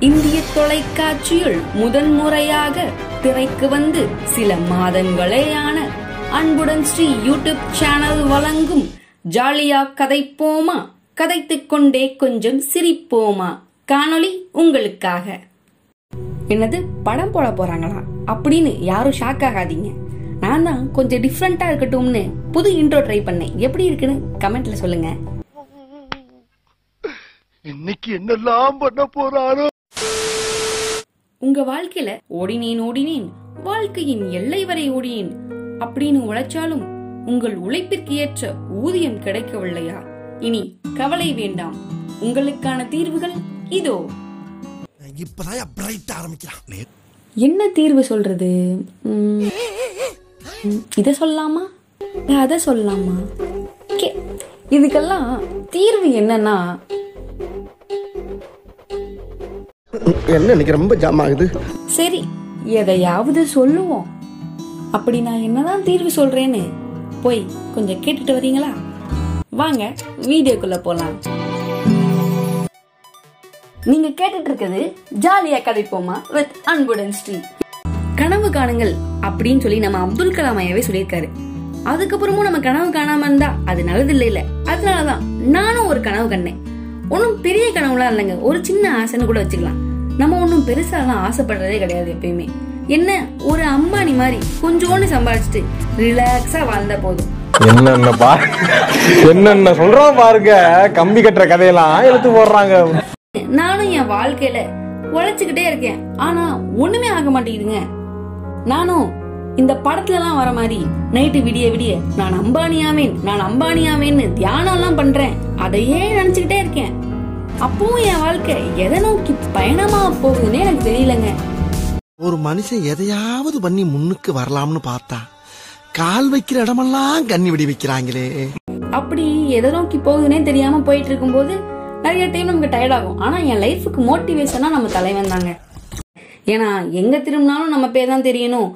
இந்திய தொலைக்காட்சியில் முதன் முறையாக திரைக்கு வந்து சில மாதங்களேயான அன்புடன் ஸ்ரீ யூடியூப் சேனல் வழங்கும் ஜாலியா கதைப்போமா? கதைத்துக் கொண்டே கொஞ்சம் சிரிப்போமா? காணொளி உங்களுக்காக. என்னது படம் போட போறாங்களா? அப்படின்னு யாரும் ஷாக் ஆகாதீங்க. நான் தான் கொஞ்சம் டிஃப்ரெண்டா இருக்கட்டும்னு புது இன்ட்ரோ ட்ரை பண்ணேன். எப்படி இருக்குன்னு கமெண்ட்ல சொல்லுங்க. இன்னைக்கு என்னெல்லாம் பண்ண போறாரோ உங்க வாழ்க்கையில ஓடினேன் ஓடினேன். வாழ்க்கையின் எல்லை வரை ஓடினேன். அப்படின்னு உழைச்சாலும் உங்கள் உழைப்பிற்கு ஏற்ற ஊதியம் கிடைக்கவில்லையா? இனி கவலை வேண்டாம். உங்களுக்கான தீர்வுகள் இதோ. என்ன தீர்வு சொல்றது? இத சொல்லலாமா இல்ல அத சொல்லலாமா கே- இதுக்கெல்லாம் தீர்வு என்னன்னா என்ன இன்னைக்கு ரொம்ப ஜாம் ஆகுது? சரி எதையாவது சொல்லுவோம். அப்படி நான் என்னதான் தீர்வு சொல்றேன்னு? போய் கொஞ்சம் கேட்டுட்டு வரீங்களா? வாங்க வீடியோக்குள்ள போலாம். நீங்க கேட்டுட்டு இருக்கிறது ஜாலியா கதைப்போமா வித் அன்புடன் ஸ்ரீ. கனவு காணுங்கள் அப்படின்னு சொல்லி நம்ம அப்துல் கலாம் ஐயாவே சொல்லியிருக்காரு. அதுக்கப்புறமும் நம்ம கனவு காணாம இருந்தா அது நல்லது இல்ல. இல்ல அதனாலதான் நானும் ஒரு கனவு கண்டேன். ஒன்னும் பெரிய கனவுலாம் இல்லைங்க. ஒரு சின்ன ஆசைன்னு கூட வச்சுக்கலாம். நம்ம ஒன்றும் பெருசாலாம் ஆசைப்படுறதே கிடையாது எப்பயுமே. என்ன ஒரு அம்பானி மாதிரி கொஞ்சோண்டு சம்பாதிச்சுட்டு ரிலாக்ஸா வாழ்ந்தா போதும். என்னென்ன பா என்னென்ன சொல்றான் பாருங்க கம்பி கட்டுற கதையெல்லாம் எடுத்து போடுறாங்க. நானும் என் வாழ்க்கையில உழைச்சுக்கிட்டே இருக்கேன். ஆனா ஒண்ணுமே ஆக மாட்டேங்குதுங்க. நானும் இந்த படத்துல எல்லாம் வர மாதிரி நைட்டு விடிய விடிய நான் அம்பானியாவேன் நான் அம்பானியாவேன்னு தியானம் எல்லாம் பண்றேன். அதையே நினைச்சுக்கிட்டே இருக்கேன். அப்பவும் என் வாழ்க்கை எதை நோக்கி பயணமா போகுதுன்னே எனக்கு தெரியலங்க. ஒரு மனுஷன் எதையாவது பண்ணி முன்னுக்கு வரலாம்னு பார்த்தா கால் வைக்கிற இடமெல்லாம் கண்ணி விடி வைக்கிறாங்களே. அப்படி எதை நோக்கி போகுதுன்னே தெரியாம போயிட்டு இருக்கும்போது நிறைய டைம் நமக்கு டயர்ட் ஆகும். ஆனா என் லைஃபுக்கு மோட்டிவேஷனா நம்ம தலைவன் தாங்க. ஏன்னா எங்க திரும்பினாலும் நம்ம பேர் தான் தெரியணும்.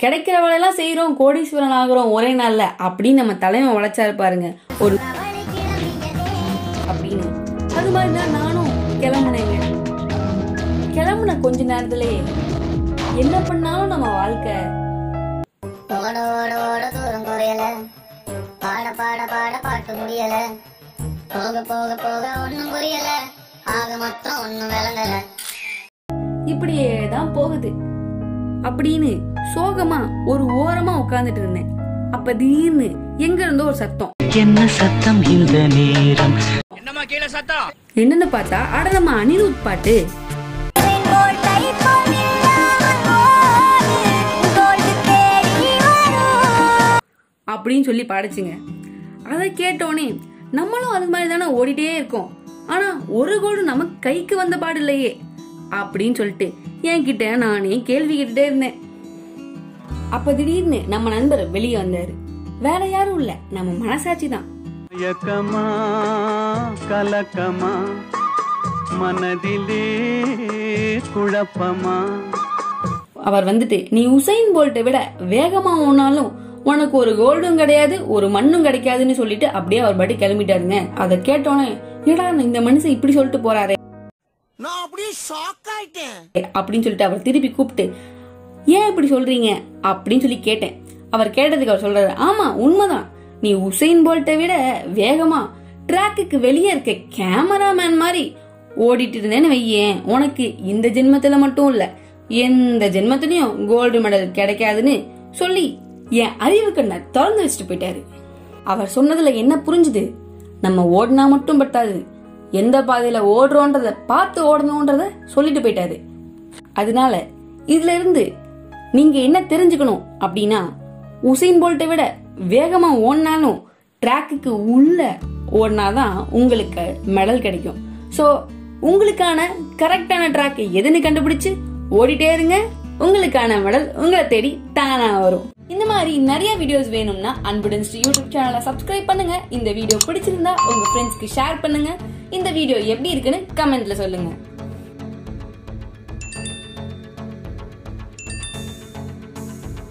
கிடைக்கிற வேலையெல்லாம் செய்யறோம் கோடீஸ்வரன் ஆகுறோம் ஒரே நாள்ல அப்படின்னு நம்ம தலைவன் உழைச்சாரு பாருங்க. ஒரு அது மாதிரி தான் நானும் கிளம்புனேங்க. கிளம்புன கொஞ்ச நேரத்திலேயே என்ன பண்ணாலும் நம்ம வாழ்க்கை ஓட ஓட ஓட தூரம் குறையல. பாட பாட பாட பாட்டு முடியல. போக போக போக ஒண்ணும் புரியல. ஆக மொத்தம் ஒண்ணும் விளங்கல. இப்படியே தான் போகுது. அப்படின்னு சோகமா ஒரு ஓரமா உட்கார்ந்துட்டு இருந்தேன். அப்ப திடீர்னு எங்க இருந்தோ ஒரு சத்தம். என்ன சத்தம் இந்த நேரம்? என்னன்னு பார்த்தா? அட நம்ம அனிருத் பாட்டு. அப்படின்னு சொல்லி பாடுச்சுங்க. அதை கேட்டோனே நம்மளும் அது மாதிரி தானே ஓடிட்டே இருக்கோம். ஆனா ஒரு கோடு நமக்கு கைக்கு வந்த பாடு இல்லையே அப்படின்னு சொல்லிட்டு என்கிட்ட நானே கேள்வி கேட்டுட்டே இருந்தேன். அப்ப திடீர்னு நம்ம நண்பர் வெளியே வந்தாரு. வேற யாரும் இல்ல நம்ம மனசாட்சி தான். கலக்கமா? மனதிலே குழப்பமா? அவர் வந்துட்டு நீ உசைன் போல்ட்டை விட வேகமா ஓனாலும் உனக்கு ஒரு கோல்டும் கிடையாது ஒரு மண்ணும் கிடைக்காதுன்னு சொல்லிட்டு அப்படியே அவர் பாட்டி கிளம்பிட்டாருங்க. அதை கேட்டோன்னே ஏடா இந்த மனுஷன் இப்படி சொல்லிட்டு போறாரே? நான் அப்படியே ஷாக் ஆயிட்டேன். அப்படின்னு சொல்லிட்டு அவர் திருப்பி கூப்பிட்டு ஏன் இப்படி சொல்றீங்க? அப்படின்னு சொல்லி கேட்டேன். அவர் கேட்டதுக்கு அவர் சொல்றாரு ஆமா உண்மைதான். நீ உசைன் போல்ட்டை விட வேகமா ட்ராக்குக்கு வெளியே இருக்க கேமராமேன் மாதிரி ஓடிட்டு இருந்தேன்னு வையேன். உனக்கு இந்த ஜென்மத்துல மட்டும் இல்ல. எந்த ஜென்மத்திலையும் கோல்டு மெடல் கிடைக்காதுன்னு சொல்லி என் அறிவு கண்ணை திறந்து வச்சுட்டு போயிட்டாரு. அவர் சொன்னதுல என்ன புரிஞ்சுது? நம்ம ஓடினா மட்டும் பட்டாது எந்த பாதையில ஓடுறோன்றத பார்த்து ஓடணுன்றத சொல்லிட்டு போயிட்டாரு. அதனால இதுல இருந்து நீங்க என்ன தெரிஞ்சுக்கணும் அப்படின்னா உசைன் போல்ட்டை விட வேகமா ஓடினாலும் ட்ராக்குக்கு உள்ள ஓடினாதான் உங்களுக்கு மெடல் கிடைக்கும். சோ உங்களுக்கான கரெக்டான ட்ராக் எதுன்னு கண்டுபிடிச்சு ஓடிட்டே இருங்க. உங்களுக்கான மெடல் உங்களை தேடி தானா வரும். இந்த மாதிரி நிறைய வீடியோஸ் வேணும்னா அன்புடன் ஸ்ரீ யூடியூப் சேனலை சப்ஸ்கிரைப் பண்ணுங்க. இந்த வீடியோ பிடிச்சிருந்தா உங்க ஃப்ரெண்ட்ஸ்க்கு ஷேர் பண்ணுங்க. இந்த வீடியோ எப்படி இருக்குன்னு கமெண்ட்ல சொல்லுங்க.